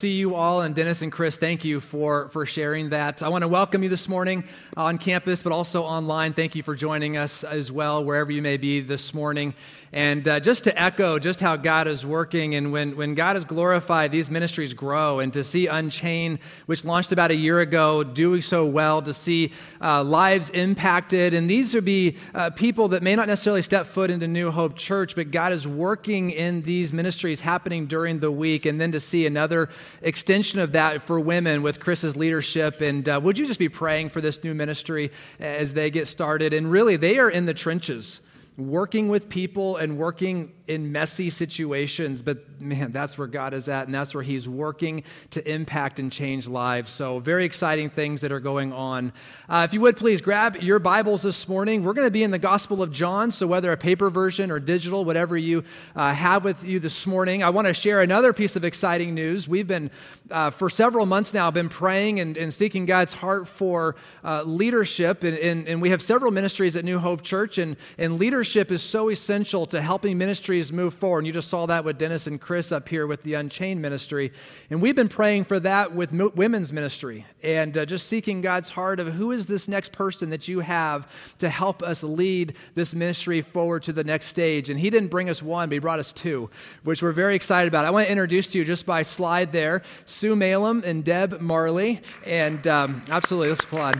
see you all and dennis and chris thank you for for sharing that i want to welcome you this morning on campus but also online thank you for joining us as well wherever you may be this morning and uh, just to echo just how God is working, and when, when God is glorified, these ministries grow. And to see Unchained, which launched about a year ago, doing so well, to see uh, lives impacted. And these would be uh, people that may not necessarily step foot into New Hope Church, but God is working in these ministries happening during the week. And then to see another extension of that for women with Chris's leadership. And uh, would you just be praying for this new ministry as they get started? And really, they are in the trenches working with people and working in messy situations, but man, that's where God is at, and that's where He's working to impact and change lives. So, very exciting things that are going on. Uh, if you would please grab your Bibles this morning. We're going to be in the Gospel of John, so whether a paper version or digital, whatever you uh, have with you this morning, I want to share another piece of exciting news. We've been, uh, for several months now, been praying and, and seeking God's heart for uh, leadership, and, and, and we have several ministries at New Hope Church, and, and leadership is so essential to helping ministries ministries move forward. And you just saw that with Dennis and Chris up here with the Unchained ministry. And we've been praying for that with women's ministry and uh, just seeking God's heart of who is this next person that you have to help us lead this ministry forward to the next stage. And He didn't bring us one, but He brought us two, which we're very excited about. I want to introduce to you just by slide there Sue Malem and Deb Marley. And um, absolutely, let's applaud.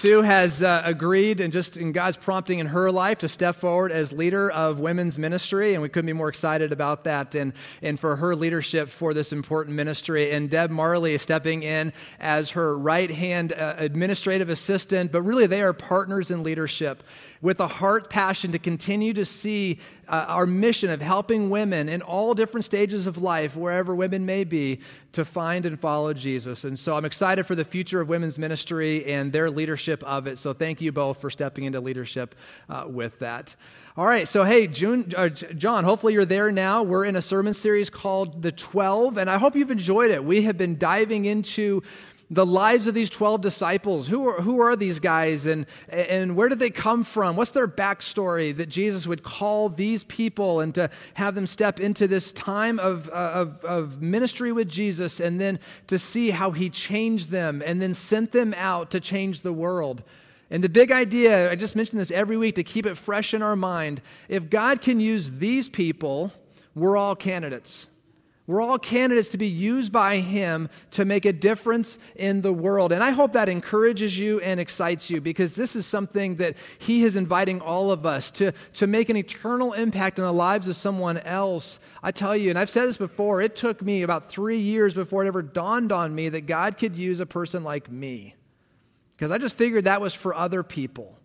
Sue has uh, agreed, and just in God's prompting in her life, to step forward as leader of women's ministry, and we couldn't be more excited about that and, and for her leadership for this important ministry. And Deb Marley is stepping in as her right hand uh, administrative assistant, but really they are partners in leadership with a heart passion to continue to see uh, our mission of helping women in all different stages of life, wherever women may be, to find and follow Jesus. And so I'm excited for the future of women's ministry and their leadership of it. So thank you both for stepping into leadership uh, with that. All right, so hey, June, uh, John, hopefully you're there now. We're in a sermon series called The 12, and I hope you've enjoyed it. We have been diving into the lives of these 12 disciples. Who are, who are these guys and, and where did they come from? What's their backstory that Jesus would call these people and to have them step into this time of, of, of ministry with Jesus and then to see how he changed them and then sent them out to change the world? And the big idea, I just mentioned this every week to keep it fresh in our mind if God can use these people, we're all candidates. We're all candidates to be used by Him to make a difference in the world. And I hope that encourages you and excites you because this is something that He is inviting all of us to, to make an eternal impact in the lives of someone else. I tell you, and I've said this before, it took me about three years before it ever dawned on me that God could use a person like me. Because I just figured that was for other people.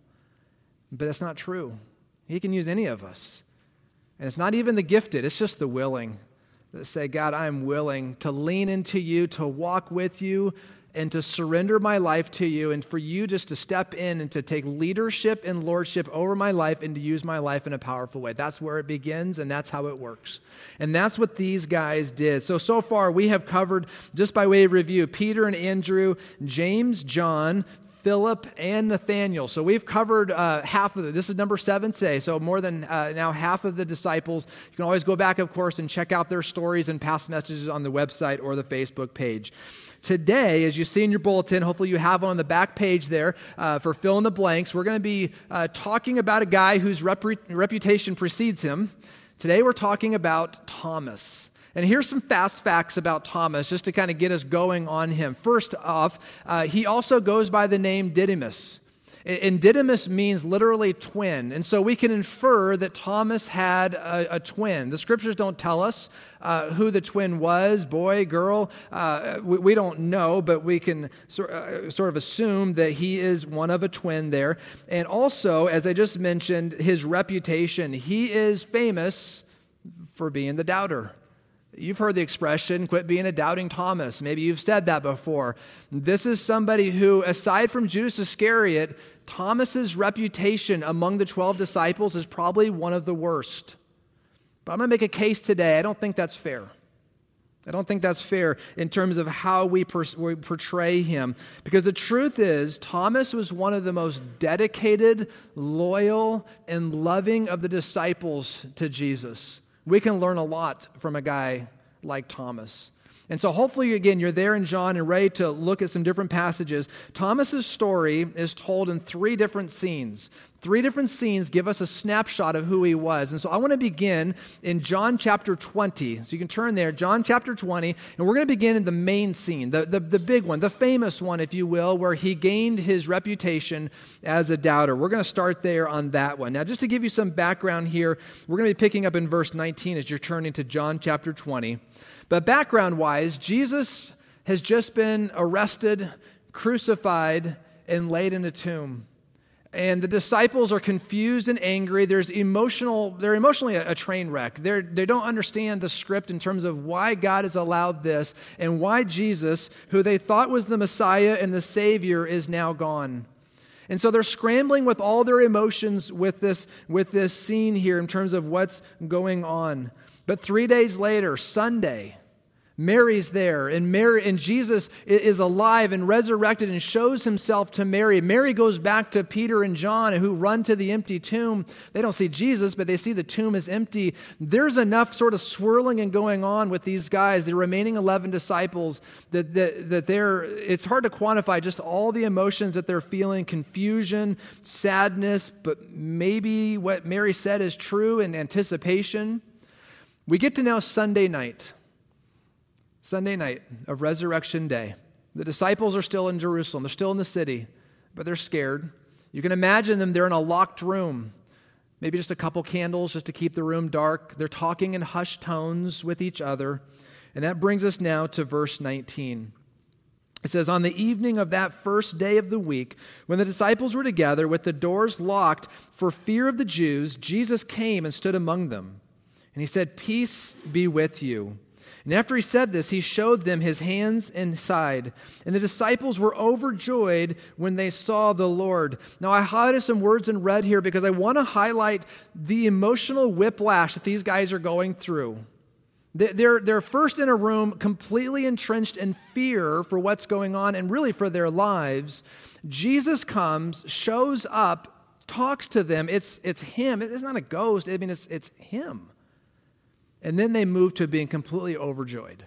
But that's not true. He can use any of us. And it's not even the gifted, it's just the willing that say, God, I'm willing to lean into you, to walk with you, and to surrender my life to you, and for you just to step in and to take leadership and lordship over my life and to use my life in a powerful way. That's where it begins, and that's how it works. And that's what these guys did. So, so far, we have covered, just by way of review, Peter and Andrew, James, John, Philip, and Nathaniel. So we've covered uh, half of it. This is number seven today. So more than uh, now half of the disciples. You can always go back, of course, and check out their stories and past messages on the website or the Facebook page. Today, as you see in your bulletin, hopefully you have on the back page there uh, for fill in the blanks, we're going to be uh, talking about a guy whose rep- reputation precedes him. Today, we're talking about Thomas. And here's some fast facts about Thomas, just to kind of get us going on him. First off, uh, he also goes by the name Didymus. And Didymus means literally twin. And so we can infer that Thomas had a, a twin. The scriptures don't tell us uh, who the twin was boy, girl. Uh, we, we, don't know, but we can uh, sort of assume that he is one of a twin there. And also, as I just mentioned, his reputation. He is famous for being the doubter. You've heard the expression, quit being a doubting Thomas. Maybe you've said that before. This is somebody who, aside from Judas Iscariot, Thomas's reputation among the 12 disciples is probably one of the worst. But I'm going to make a case today. I don't think that's fair. I don't think that's fair in terms of how we, per- we, portray him. Because the truth is, Thomas was one of the most dedicated, loyal, and loving of the disciples to Jesus we can learn a lot from a guy like Thomas. And so, hopefully, again, you're there in John and ready to look at some different passages. Thomas's story is told in three different scenes. Three different scenes give us a snapshot of who he was. And so, I want to begin in John chapter 20. So, you can turn there, John chapter 20, and we're going to begin in the main scene, the, the, the big one, the famous one, if you will, where he gained his reputation as a doubter. We're going to start there on that one. Now, just to give you some background here, we're going to be picking up in verse 19 as you're turning to John chapter 20. But background wise, Jesus has just been arrested, crucified, and laid in a tomb. And the disciples are confused and angry. There's emotional, they're emotionally a, train wreck. They're, they don't understand the script in terms of why God has allowed this and why Jesus, who they thought was the Messiah and the Savior, is now gone. And so they're scrambling with all their emotions with this, with this scene here in terms of what's going on. But three days later, Sunday, Mary's there, and Mary and Jesus is alive and resurrected and shows himself to Mary. Mary goes back to Peter and John, who run to the empty tomb. They don't see Jesus, but they see the tomb is empty. There's enough sort of swirling and going on with these guys, the remaining 11 disciples, that, that, that they're, it's hard to quantify just all the emotions that they're feeling confusion, sadness, but maybe what Mary said is true in anticipation. We get to now Sunday night, Sunday night of Resurrection Day. The disciples are still in Jerusalem, they're still in the city, but they're scared. You can imagine them, they're in a locked room, maybe just a couple candles just to keep the room dark. They're talking in hushed tones with each other. And that brings us now to verse 19. It says, On the evening of that first day of the week, when the disciples were together with the doors locked for fear of the Jews, Jesus came and stood among them. And he said, Peace be with you. And after he said this, he showed them his hands and side. And the disciples were overjoyed when they saw the Lord. Now, I highlighted some words in red here because I want to highlight the emotional whiplash that these guys are going through. They're, they're first in a room completely entrenched in fear for what's going on and really for their lives. Jesus comes, shows up, talks to them. It's, it's him. It's not a ghost. I mean, it's, it's him. And then they move to being completely overjoyed.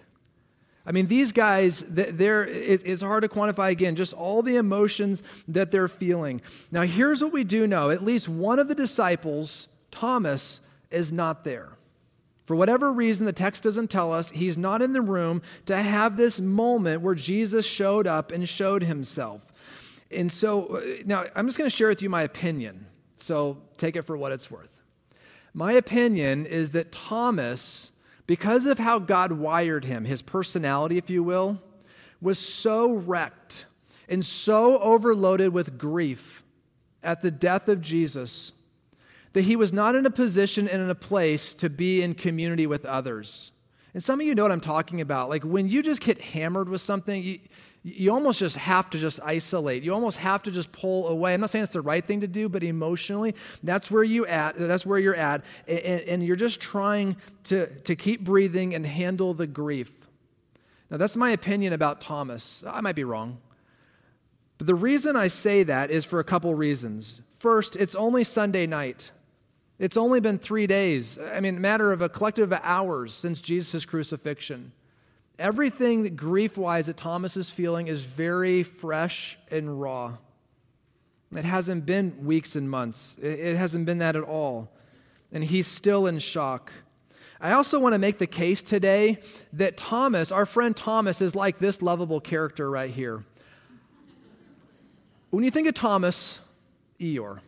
I mean, these guys, they're, it's hard to quantify again, just all the emotions that they're feeling. Now, here's what we do know at least one of the disciples, Thomas, is not there. For whatever reason, the text doesn't tell us, he's not in the room to have this moment where Jesus showed up and showed himself. And so, uh, now I'm just going to share with you my opinion. So take it for what it's worth. My opinion is that Thomas, because of how God wired him, his personality, if you will, was so wrecked and so overloaded with grief at the death of Jesus that he was not in a position and in a place to be in community with others. And some of you know what I'm talking about. Like when you just get hammered with something, you, you almost just have to just isolate. You almost have to just pull away. I'm not saying it's the right thing to do, but emotionally, that's where you at. That's where you're at, and, and you're just trying to, to keep breathing and handle the grief. Now, that's my opinion about Thomas. I might be wrong. But the reason I say that is for a couple reasons. First, it's only Sunday night. It's only been three days. I mean, a matter of a collective of hours since Jesus' crucifixion. Everything grief wise that Thomas is feeling is very fresh and raw. It hasn't been weeks and months, it hasn't been that at all. And he's still in shock. I also want to make the case today that Thomas, our friend Thomas, is like this lovable character right here. When you think of Thomas, Eeyore,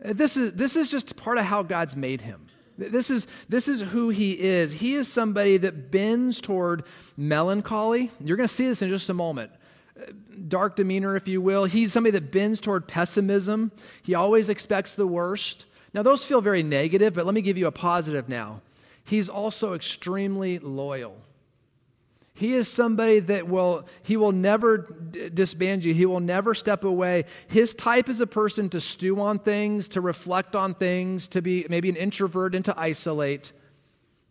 this is, this is just part of how God's made him. This is, this is who he is. He is somebody that bends toward melancholy. You're going to see this in just a moment. Uh, dark demeanor, if you will. He's somebody that bends toward pessimism. He always expects the worst. Now, those feel very negative, but let me give you a positive now. He's also extremely loyal. He is somebody that will, he will never disband you. He will never step away. His type is a person to stew on things, to reflect on things, to be maybe an introvert and to isolate.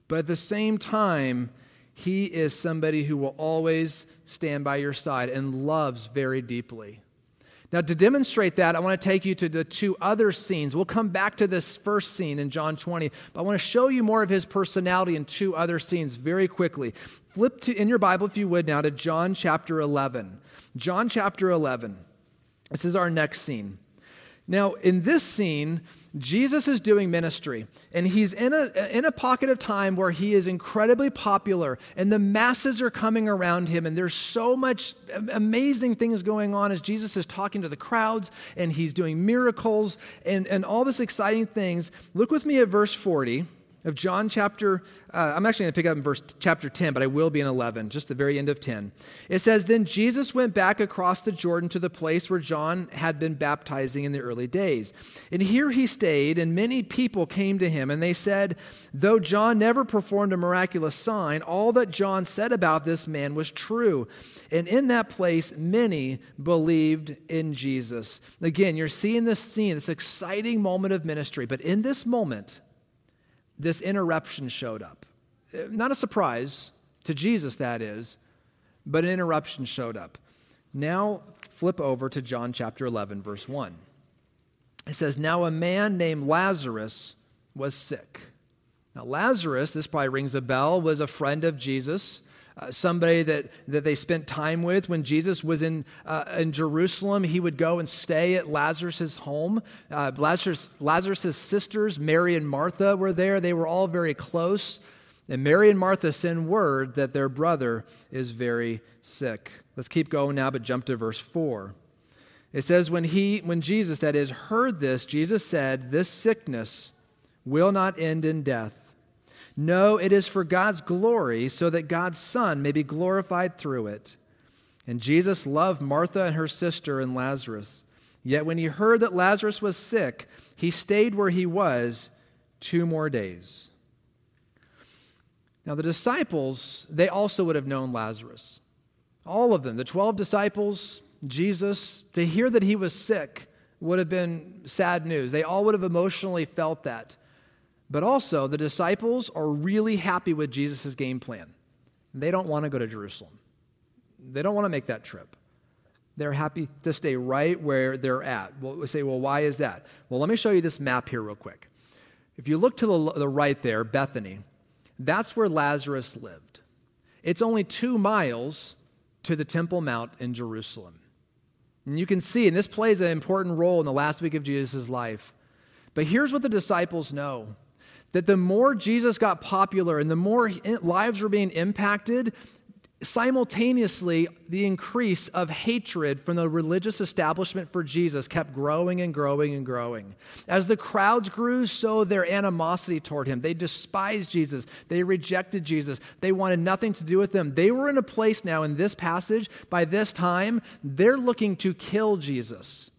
But at the same time, he is somebody who will always stand by your side and loves very deeply. Now, to demonstrate that, I want to take you to the two other scenes. We'll come back to this first scene in John 20, but I want to show you more of his personality in two other scenes very quickly. Flip to, in your Bible, if you would, now to John chapter 11. John chapter 11. This is our next scene. Now, in this scene, Jesus is doing ministry, and he's in a, in a pocket of time where he is incredibly popular, and the masses are coming around him, and there's so much amazing things going on as Jesus is talking to the crowds, and he's doing miracles, and, and all this exciting things. Look with me at verse 40 of John chapter, uh, I'm actually going to pick up in verse chapter 10, but I will be in 11, just the very end of 10. It says, Then Jesus went back across the Jordan to the place where John had been baptizing in the early days. And here he stayed, and many people came to him, and they said, Though John never performed a miraculous sign, all that John said about this man was true. And in that place, many believed in Jesus. Again, you're seeing this scene, this exciting moment of ministry, but in this moment, this interruption showed up. Uh, not a surprise to Jesus, that is, but an interruption showed up. Now, flip over to John chapter 11, verse 1. It says, Now a man named Lazarus was sick. Now, Lazarus, this probably rings a bell, was a friend of Jesus. Uh, somebody that, that they spent time with. When Jesus was in, uh, in Jerusalem, he would go and stay at Lazarus' home. Uh, Lazarus' Lazarus' sisters, Mary and Martha, were there. They were all very close. And Mary and Martha send word that their brother is very sick. Let's keep going now, but jump to verse 4. It says, when he, when Jesus, that is, heard this, Jesus said, This sickness will not end in death no, it is for God's glory, so that God's Son may be glorified through it. And Jesus loved Martha and her sister and Lazarus. Yet when he heard that Lazarus was sick, he stayed where he was two more days. Now, the disciples, they also would have known Lazarus. All of them, the 12 disciples, Jesus, to hear that he was sick would have been sad news. They all would have emotionally felt that. But also, the disciples are really happy with Jesus' game plan. They don't want to go to Jerusalem, they don't want to make that trip. They're happy to stay right where they're at. Well, we say, well, why is that? Well, let me show you this map here, real quick. If you look to the, the right there, Bethany, that's where Lazarus lived. It's only two miles to the Temple Mount in Jerusalem. And you can see, and this plays an important role in the last week of Jesus' life. But here's what the disciples know that the more Jesus got popular and the more lives were being impacted, simultaneously, the increase of hatred from the religious establishment for Jesus kept growing and growing and growing. As the crowds grew, so their animosity toward him. They despised Jesus. They rejected Jesus. They wanted nothing to do with him. They were in a place now in this passage, by this time, they're looking to kill Jesus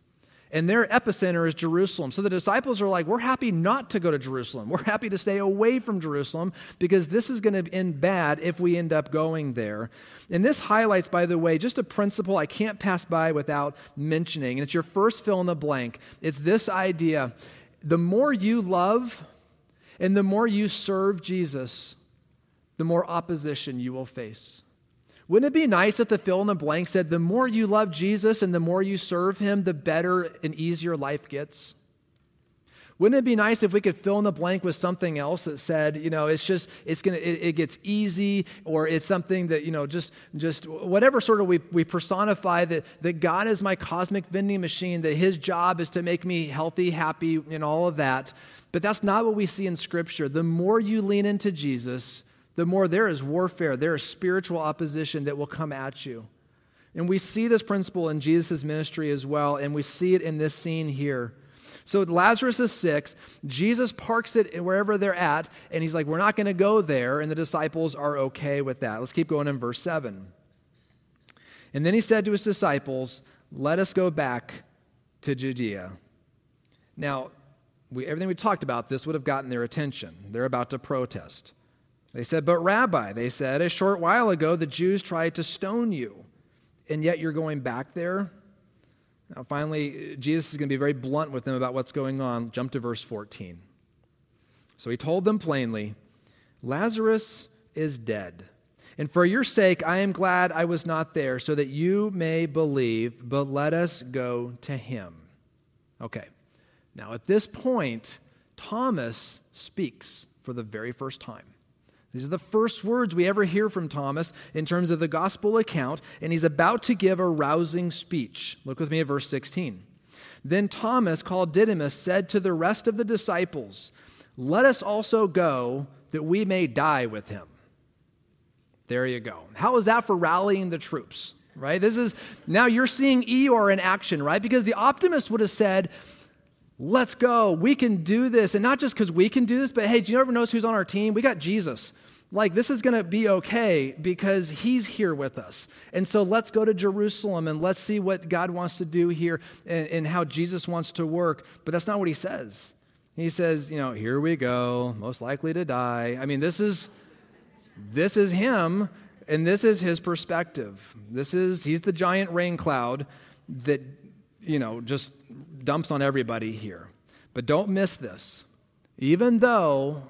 and their epicenter is Jerusalem. So the disciples are like, We're happy not to go to Jerusalem. We're happy to stay away from Jerusalem because this is going to end bad if we end up going there. And this highlights, by the way, just a principle I can't pass by without mentioning. And it's your first fill in the blank. It's this idea the more you love and the more you serve Jesus, the more opposition you will face. Wouldn't it be nice if the fill in the blank said, the more you love Jesus and the more you serve him, the better and easier life gets? Wouldn't it be nice if we could fill in the blank with something else that said, you know, it's just, it's gonna, it, it gets easy, or it's something that, you know, just, just whatever sort of we, we personify that, that God is my cosmic vending machine, that his job is to make me healthy, happy, and all of that. But that's not what we see in Scripture. The more you lean into Jesus, the more there is warfare, there is spiritual opposition that will come at you. And we see this principle in Jesus' ministry as well, and we see it in this scene here. So Lazarus is sick. Jesus parks it wherever they're at, and he's like, We're not going to go there. And the disciples are okay with that. Let's keep going in verse 7. And then he said to his disciples, Let us go back to Judea. Now, we, everything we talked about, this would have gotten their attention. They're about to protest. They said, But Rabbi, they said, a short while ago the Jews tried to stone you, and yet you're going back there? Now, finally, Jesus is going to be very blunt with them about what's going on. Jump to verse 14. So he told them plainly, Lazarus is dead. And for your sake, I am glad I was not there, so that you may believe, but let us go to him. Okay, now at this point, Thomas speaks for the very first time. These are the first words we ever hear from Thomas in terms of the gospel account, and he's about to give a rousing speech. Look with me at verse 16. Then Thomas, called Didymus, said to the rest of the disciples, Let us also go that we may die with him. There you go. How is that for rallying the troops? Right? This is now you're seeing Eeyore in action, right? Because the optimist would have said, Let's go. We can do this. And not just because we can do this, but hey, do you ever notice who's on our team? We got Jesus. Like, this is going to be okay because he's here with us. And so let's go to Jerusalem and let's see what God wants to do here and, and how Jesus wants to work. But that's not what he says. He says, you know, here we go, most likely to die. I mean, this is this is him, and this is his perspective. This is, he's the giant rain cloud that, you know, just dumps on everybody here. But don't miss this. Even though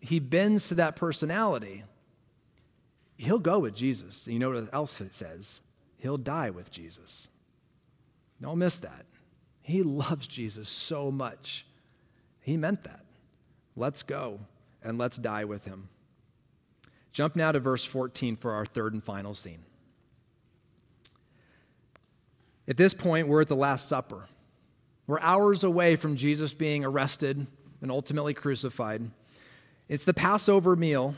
he bends to that personality, he'll go with Jesus. You know what else it says? He'll die with Jesus. Don't miss that. He loves Jesus so much. He meant that. Let's go and let's die with him. Jump now to verse 14 for our third and final scene. At this point, we're at the Last Supper. We're hours away from Jesus being arrested and ultimately crucified. It's the Passover meal,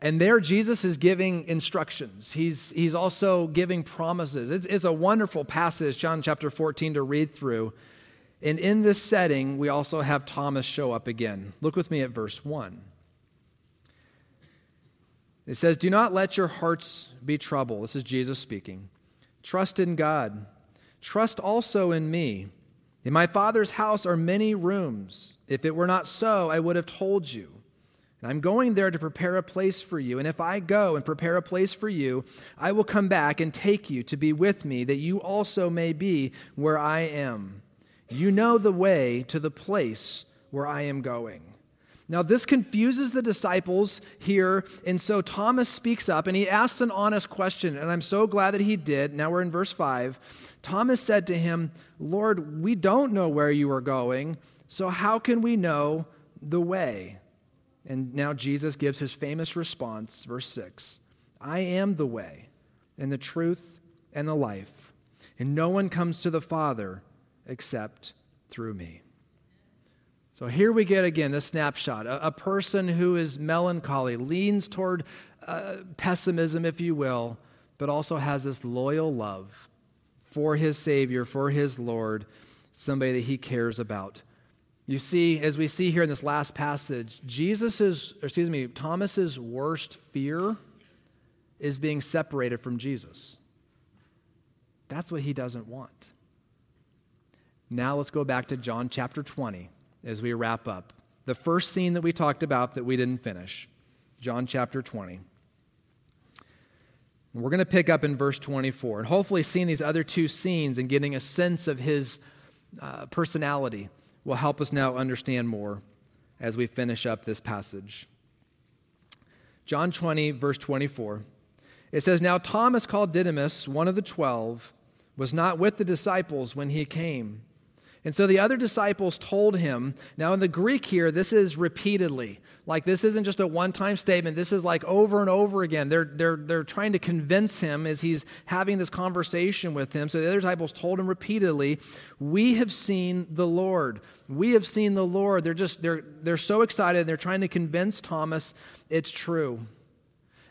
and there Jesus is giving instructions. He's, he's also giving promises. It's, it's a wonderful passage, John chapter 14, to read through. And in this setting, we also have Thomas show up again. Look with me at verse 1. It says, Do not let your hearts be troubled. This is Jesus speaking. Trust in God. Trust also in me. In my Father's house are many rooms. If it were not so, I would have told you. And I'm going there to prepare a place for you. And if I go and prepare a place for you, I will come back and take you to be with me, that you also may be where I am. You know the way to the place where I am going. Now, this confuses the disciples here, and so Thomas speaks up and he asks an honest question, and I'm so glad that he did. Now we're in verse 5. Thomas said to him, Lord, we don't know where you are going, so how can we know the way? And now Jesus gives his famous response, verse 6 I am the way, and the truth, and the life, and no one comes to the Father except through me. So here we get again the snapshot. A, a, person who is melancholy, leans toward uh, pessimism, if you will, but also has this loyal love for his Savior, for his Lord, somebody that he cares about. You see, as we see here in this last passage, Jesus's, excuse me, Thomas's worst fear is being separated from Jesus. That's what he doesn't want. Now let's go back to John chapter 20 as we wrap up. The first scene that we talked about that we didn't finish, John chapter 20. we're going to pick up in verse 24 and hopefully seeing these other two scenes and getting a sense of his uh, personality will help us now understand more as we finish up this passage. John 20, verse 24. It says, Now Thomas, called Didymus, one of the twelve, was not with the disciples when he came. And so the other disciples told him, now in the Greek here, this is repeatedly. Like this isn't just a one time statement, this is like over and over again. They're, they're, they're trying to convince him as he's having this conversation with him. So the other disciples told him repeatedly, We have seen the Lord. We have seen the Lord. They're just, they're, they're so excited. They're trying to convince Thomas it's true.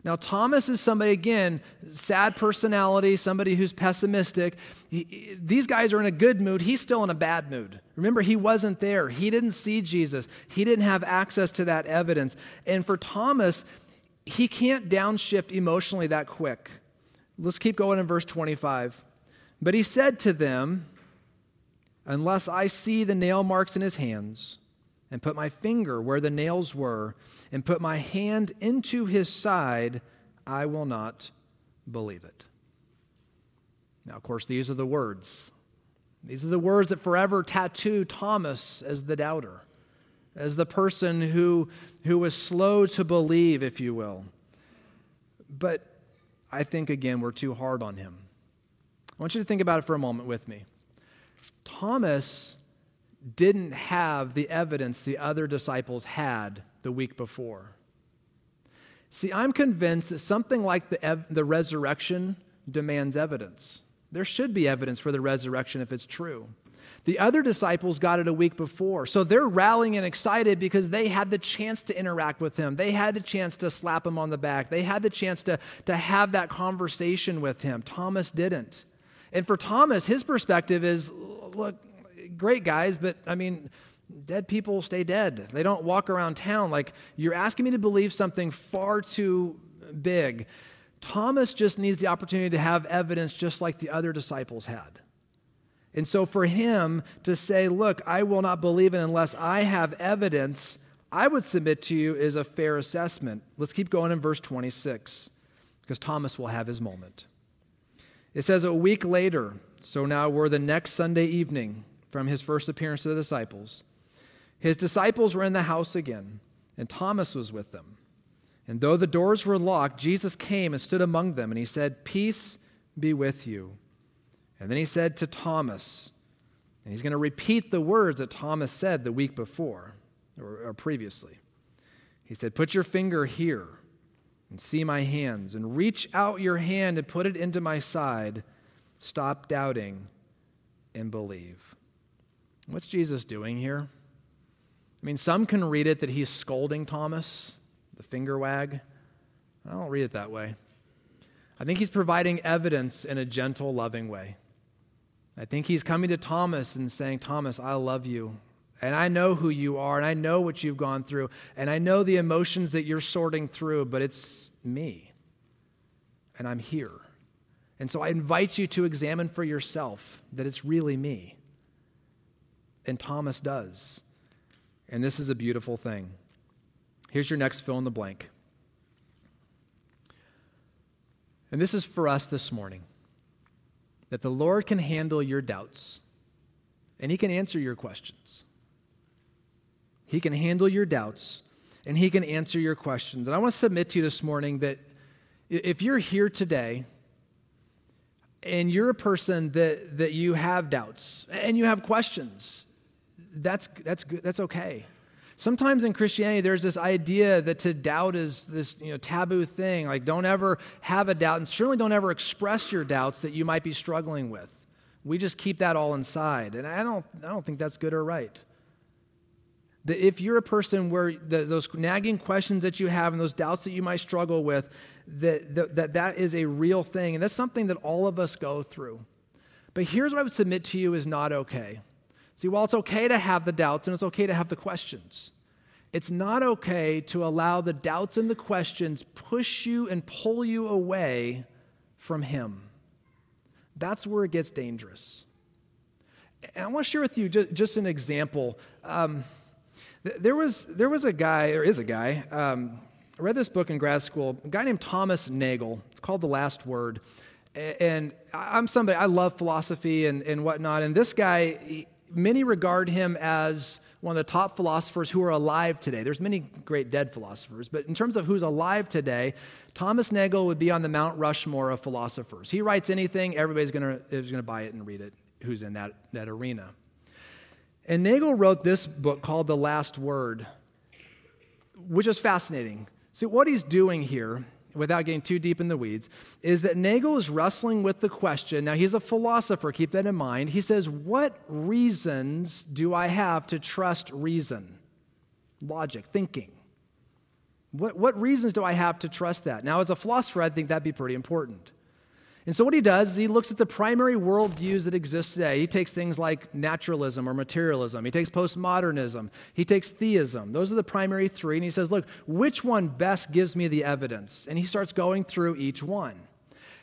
Now, Thomas is somebody, again, sad personality, somebody who's pessimistic. He, these guys are in a good mood. He's still in a bad mood. Remember, he wasn't there. He didn't see Jesus, he didn't have access to that evidence. And for Thomas, he can't downshift emotionally that quick. Let's keep going in verse 25. But he said to them, Unless I see the nail marks in his hands, and put my finger where the nails were, and put my hand into his side, I will not believe it. Now, of course, these are the words. These are the words that forever tattoo Thomas as the doubter, as the person who, who was slow to believe, if you will. but I think, again, we're too hard on him. I want you to think about it for a moment with me. Thomas didn't have the evidence the other disciples had the week before. See, I'm convinced that something like the, ev- the resurrection demands evidence. There should be evidence for the resurrection if it's true. The other disciples got it a week before. So they're rallying and excited because they had the chance to interact with him. They had the chance to slap him on the back. They had the chance to, to have that conversation with him. Thomas didn't. And for Thomas, his perspective is look, great guys, but I mean, dead people stay dead. They don't walk around town. Like, you're asking me to believe something far too big. Thomas just needs the opportunity to have evidence just like the other disciples had. And so, for him to say, Look, I will not believe it unless I have evidence, I would submit to you is a fair assessment. Let's keep going in verse 26, because Thomas will have his moment. It says, A week later, so now we're the next Sunday evening from his first appearance to the disciples. His disciples were in the house again, and Thomas was with them. And though the doors were locked, Jesus came and stood among them, and he said, Peace be with you. And then he said to Thomas, and he's going to repeat the words that Thomas said the week before or, or previously. He said, Put your finger here and see my hands, and reach out your hand and put it into my side. Stop doubting and believe. What's Jesus doing here? I mean, some can read it that he's scolding Thomas, the finger wag. I don't read it that way. I think he's providing evidence in a gentle, loving way. I think he's coming to Thomas and saying, Thomas, I love you. And I know who you are, and I know what you've gone through, and I know the emotions that you're sorting through, but it's me. And I'm here. And so I invite you to examine for yourself that it's really me. And Thomas does. And this is a beautiful thing. Here's your next fill in the blank. And this is for us this morning that the Lord can handle your doubts and He can answer your questions. He can handle your doubts and He can answer your questions. And I want to submit to you this morning that if you're here today and you're a person that, that you have doubts and you have questions, that's, that's, good, that's okay. Sometimes in Christianity, there's this idea that to doubt is this you know, taboo thing. Like, don't ever have a doubt, and certainly don't ever express your doubts that you might be struggling with. We just keep that all inside. And I don't, I don't think that's good or right. That if you're a person where the, those nagging questions that you have and those doubts that you might struggle with, that, that, that that is a real thing. And that's something that all of us go through. But here's what I would submit to you is not okay. See, while it's okay to have the doubts and it's okay to have the questions, it's not okay to allow the doubts and the questions push you and pull you away from Him. That's where it gets dangerous. And I want to share with you just, just an example. Um, there, was, there was a guy, or is a guy, um, I read this book in grad school, a guy named Thomas Nagel. It's called The Last Word. And I'm somebody, I love philosophy and, and whatnot. And this guy, many regard him as one of the top philosophers who are alive today. There's many great dead philosophers, but in terms of who's alive today, Thomas Nagel would be on the Mount Rushmore of philosophers. He writes anything, everybody's going to buy it and read it who's in that, that arena. And Nagel wrote this book called The Last Word, which is fascinating. See, what he's doing here without getting too deep in the weeds, is that Nagel is wrestling with the question. Now, he's a philosopher, keep that in mind. He says, What reasons do I have to trust reason? Logic, thinking. What, what reasons do I have to trust that? Now, as a philosopher, I think that'd be pretty important. And so, what he does is he looks at the primary worldviews that exist today. He takes things like naturalism or materialism, he takes postmodernism, he takes theism. Those are the primary three. And he says, Look, which one best gives me the evidence? And he starts going through each one.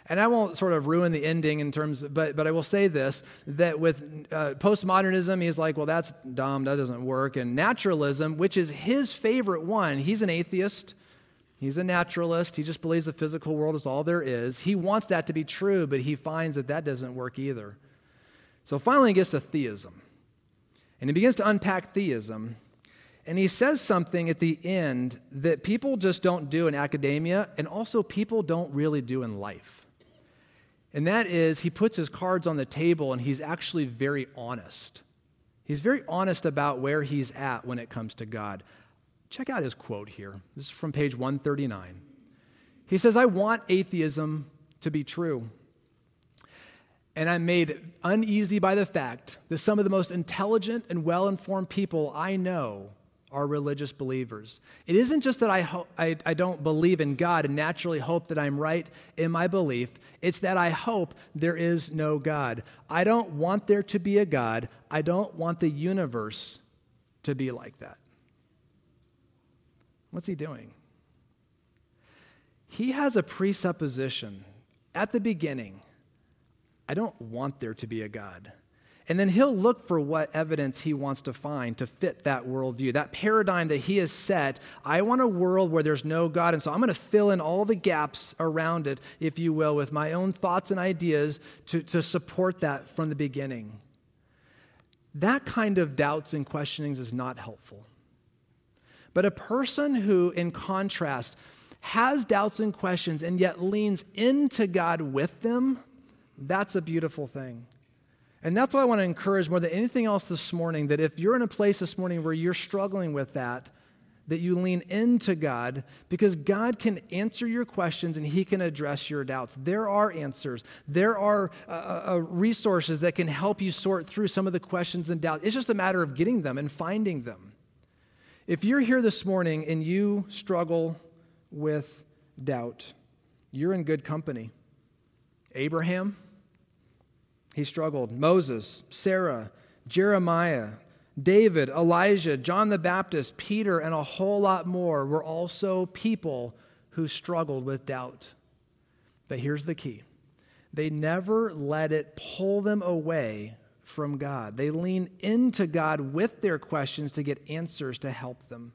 And I won't sort of ruin the ending in terms, but, but I will say this that with uh, postmodernism, he's like, well, that's dumb, that doesn't work. And naturalism, which is his favorite one, he's an atheist. He's a naturalist. He just believes the physical world is all there is. He wants that to be true, but he finds that that doesn't work either. So finally, he gets to theism. And he begins to unpack theism. And he says something at the end that people just don't do in academia, and also people don't really do in life. And that is, he puts his cards on the table and he's actually very honest. He's very honest about where he's at when it comes to God. Check out his quote here. This is from page 139. He says, I want atheism to be true. And I'm made uneasy by the fact that some of the most intelligent and well informed people I know are religious believers. It isn't just that I, ho- I, I don't believe in God and naturally hope that I'm right in my belief, it's that I hope there is no God. I don't want there to be a God. I don't want the universe to be like that. What's he doing? He has a presupposition at the beginning I don't want there to be a God. And then he'll look for what evidence he wants to find to fit that worldview, that paradigm that he has set. I want a world where there's no God, and so I'm going to fill in all the gaps around it, if you will, with my own thoughts and ideas to, to support that from the beginning. That kind of doubts and questionings is not helpful. But a person who, in contrast, has doubts and questions and yet leans into God with them, that's a beautiful thing. And that's why I want to encourage more than anything else this morning that if you're in a place this morning where you're struggling with that, that you lean into God because God can answer your questions and He can address your doubts. There are answers, there are uh, uh, uh, resources that can help you sort through some of the questions and doubts. It's just a matter of getting them and finding them. If you're here this morning and you struggle with doubt, you're in good company. Abraham, he struggled. Moses, Sarah, Jeremiah, David, Elijah, John the Baptist, Peter, and a whole lot more were also people who struggled with doubt. But here's the key they never let it pull them away from God. They lean into God with their questions to get answers to help them.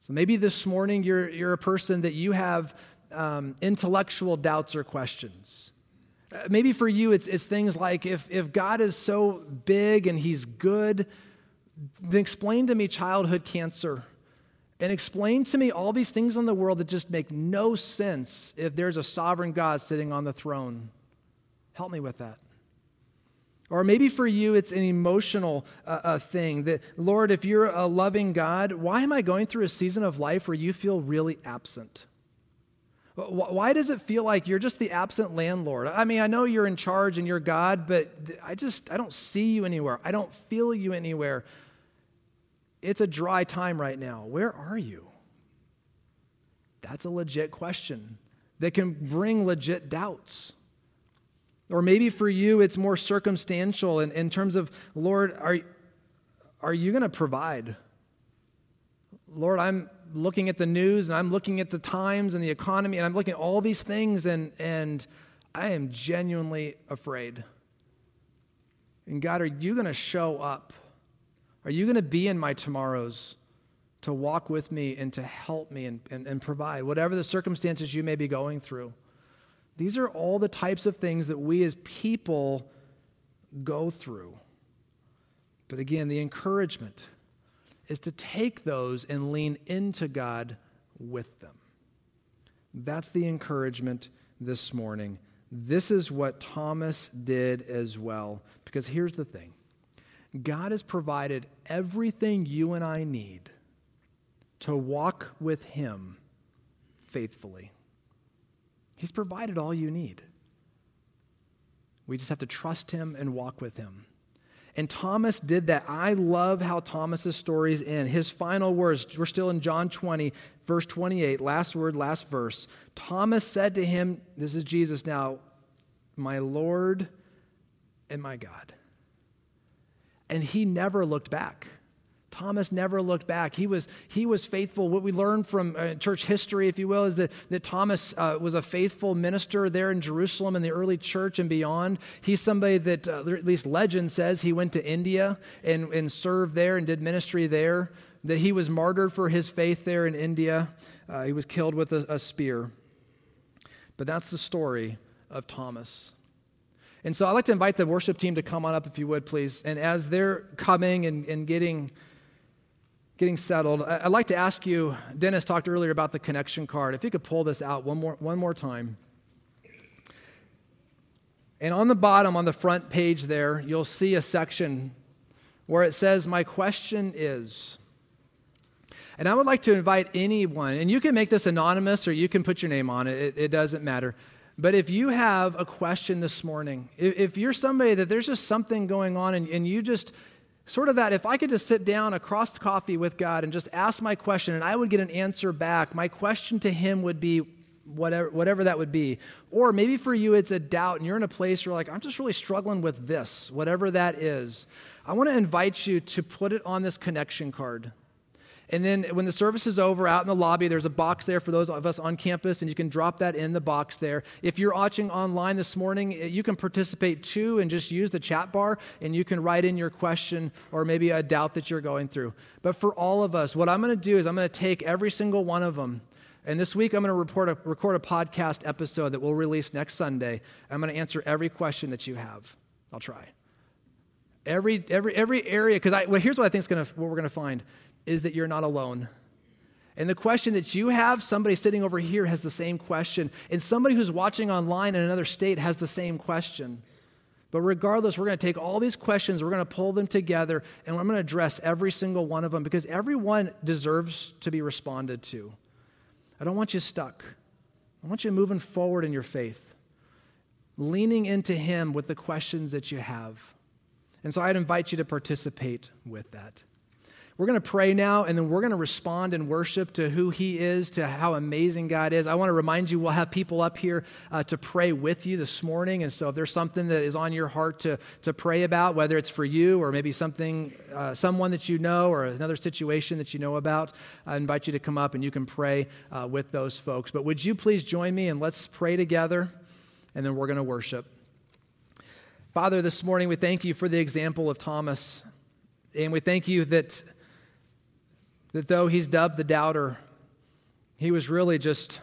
So maybe this morning you're, you're a person that you have um, intellectual doubts or questions. Uh, maybe for you, it's, it's things like if, if God is so big and he's good, then explain to me childhood cancer. And explain to me all these things in the world that just make no sense if there's a sovereign God sitting on the throne. Help me with that. Or maybe for you, it's an emotional uh, uh, thing that, Lord, if you're a loving God, why am I going through a season of life where you feel really absent? Why does it feel like you're just the absent landlord? I mean, I know you're in charge and you're God, but I just, I don't see you anywhere. I don't feel you anywhere. It's a dry time right now. Where are you? That's a legit question that can bring legit doubts. Or maybe for you, it's more circumstantial in, in terms of, Lord, are, are you going to provide? Lord, I'm looking at the news and I'm looking at the times and the economy and I'm looking at all these things and, and I am genuinely afraid. And God, are you going to show up? Are you going to be in my tomorrows to walk with me and to help me and, and, and provide, whatever the circumstances you may be going through? These are all the types of things that we as people go through. But again, the encouragement is to take those and lean into God with them. That's the encouragement this morning. This is what Thomas did as well. Because here's the thing God has provided everything you and I need to walk with Him faithfully. He's provided all you need. We just have to trust Him and walk with Him. And Thomas did that. I love how Thomas's stories end. His final words, we're still in John 20, verse 28, last word, last verse. Thomas said to him, This is Jesus now, my Lord and my God. And he never looked back. Thomas never looked back. He was, he was faithful. What we learn from uh, church history, if you will, is that, that Thomas uh, was a faithful minister there in Jerusalem in the early church and beyond. He's somebody that, uh, at least legend says, he went to India and, and served there and did ministry there, that he was martyred for his faith there in India. Uh, he was killed with a, a spear. But that's the story of Thomas. And so I'd like to invite the worship team to come on up, if you would, please. And as they're coming and, and getting getting settled, I'd like to ask you, Dennis talked earlier about the connection card. If you could pull this out one more, one more time. And on the bottom, on the front page there, you'll see a section where it says, My question is. And I would like to invite anyone, and you can make this anonymous or you can put your name on it, it, it doesn't matter. But if you have a question this morning, if, if, you're somebody that there's just something going on and, and you just, sort of that, if I could just sit down across coffee with God and just ask my question and I would get an answer back, my question to Him would be, whatever, whatever that would be. Or maybe for you it's a doubt and you're in a place where you're like, I'm just really struggling with this, whatever that is. I want to invite you to put it on this connection card. And then when the service is over out in the lobby, there's a box there for those of us on campus, and you can drop that in the box there. If you're watching online this morning, eh, you can participate too and just use the chat bar, and you can write in your question or maybe a doubt that you're going through. But for all of us, what I'm going to do is I'm going to take every single one of them. And this week, I'm going to a, record a podcast episode that we'll release next Sunday. I'm going to answer every question that you have. I'll try. Every, every, every area, because well, here's what I think is gonna, what we're going to find is that you're not alone. And the question that you have, somebody sitting over here has the same question. And somebody who's watching online in another state has the same question. But regardless, we're going to take all these questions, we're going to pull them together, and I'm going to address every single one of them because everyone deserves to be responded to. I don't want you stuck. I want you moving forward in your faith, leaning into Him with the questions that you have. And so I'd invite you to participate with that. We're going to pray now, and then we're going to respond in worship to who He is, to how amazing God is. I want to remind you, we'll have people up here uh, to pray with you this morning. And so, if there's something that is on your heart to, to pray about, whether it's for you or maybe something, uh, someone that you know or another situation that you know about, I invite you to come up and you can pray uh, with those folks. But would you please join me and let's pray together, and then we're going to worship. Father, this morning we thank you for the example of Thomas. And we thank you that that though he's dubbed the doubter, he was really just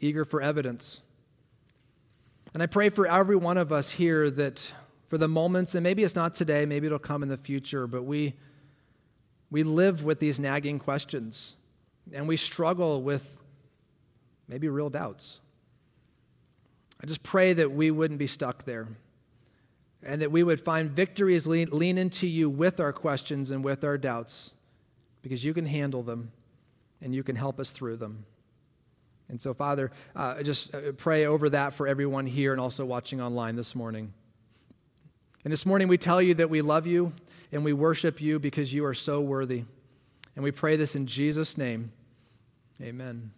eager for evidence. And I pray for every one of us here that for the moments, and maybe it's not today, maybe it'll come in the future, but we, we live with these nagging questions and we struggle with maybe real doubts. I just pray that we wouldn't be stuck there and that we would find victory as lean, lean into you with our questions and with our doubts because you can handle them and you can help us through them. And so, Father, uh, just uh, pray over that for everyone here and also watching online this morning. And this morning, we tell you that we love you and we worship you because you are so worthy. And we pray this in Jesus' name. Amen.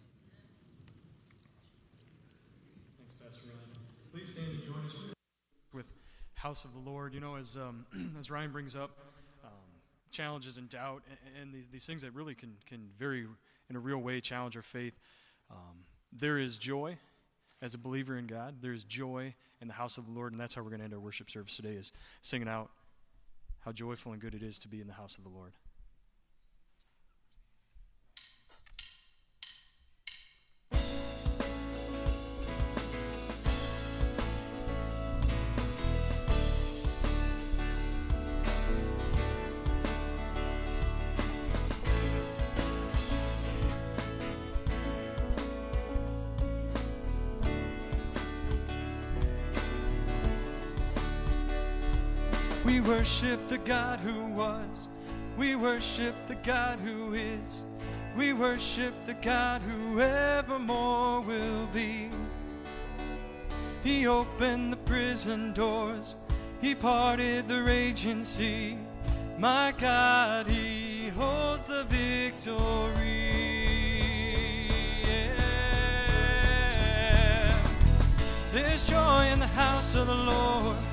Thanks, Pastor Ryan. Please stand and join us with House of the Lord. You know, as, um, as Ryan brings up, challenges and doubt and, and, these, these things that really can, can very, in a real way, challenge our faith. Um, there is joy as a believer in God. There's joy in the house of the Lord, and that's how we're going to end our worship service today is singing out how joyful and good it is to be in the house of the Lord. Worship the God who was. We worship the God who is. We worship the God who evermore will be. He opened the prison doors. He parted the raging sea. My God, He holds the victory. Yeah. There's joy in the house of the Lord.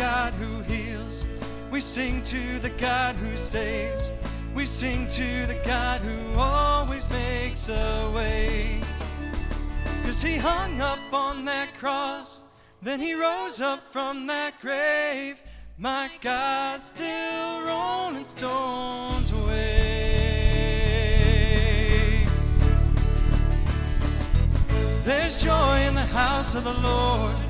God who heals. We sing to the God who saves. We sing to the God who always makes a way. Cause he hung up on that cross, then he rose up from that grave. My God still rolling stones away. There's joy in the house of the Lord.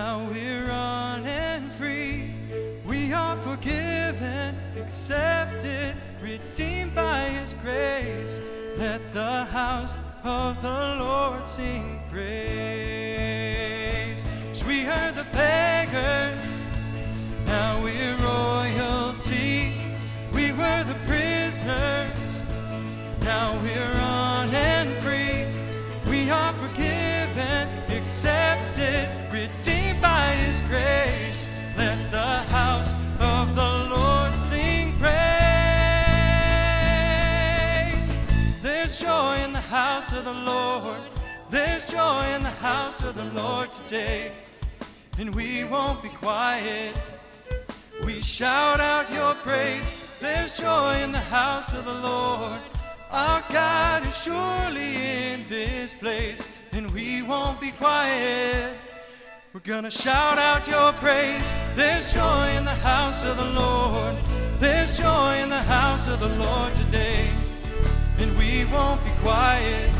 Now we're running free. We are forgiven, accepted, redeemed by His grace. Let the house of the Lord sing praise. we are the beggars, now we're royalty. We were the prisoners, now we're on and free. We are forgiven, accepted, of the Lord. There's joy in the house of the Lord today. And we won't be quiet. We shout out your praise. There's joy in the house of the Lord. Our God is surely in this place, and we won't be quiet. We're gonna shout out your praise. There's joy in the house of the Lord. There's joy in the house of the Lord today, and we won't be quiet.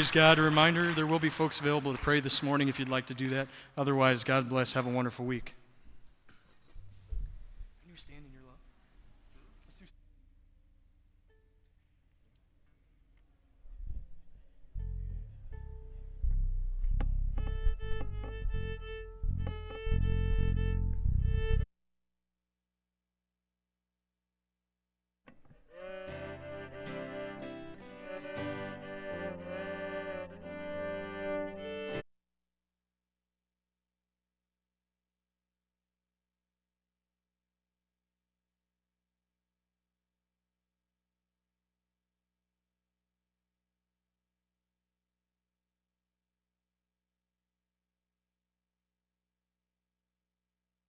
Praise God. A reminder there will be folks available to pray this morning if you'd like to do that. Otherwise, God bless. Have a wonderful week.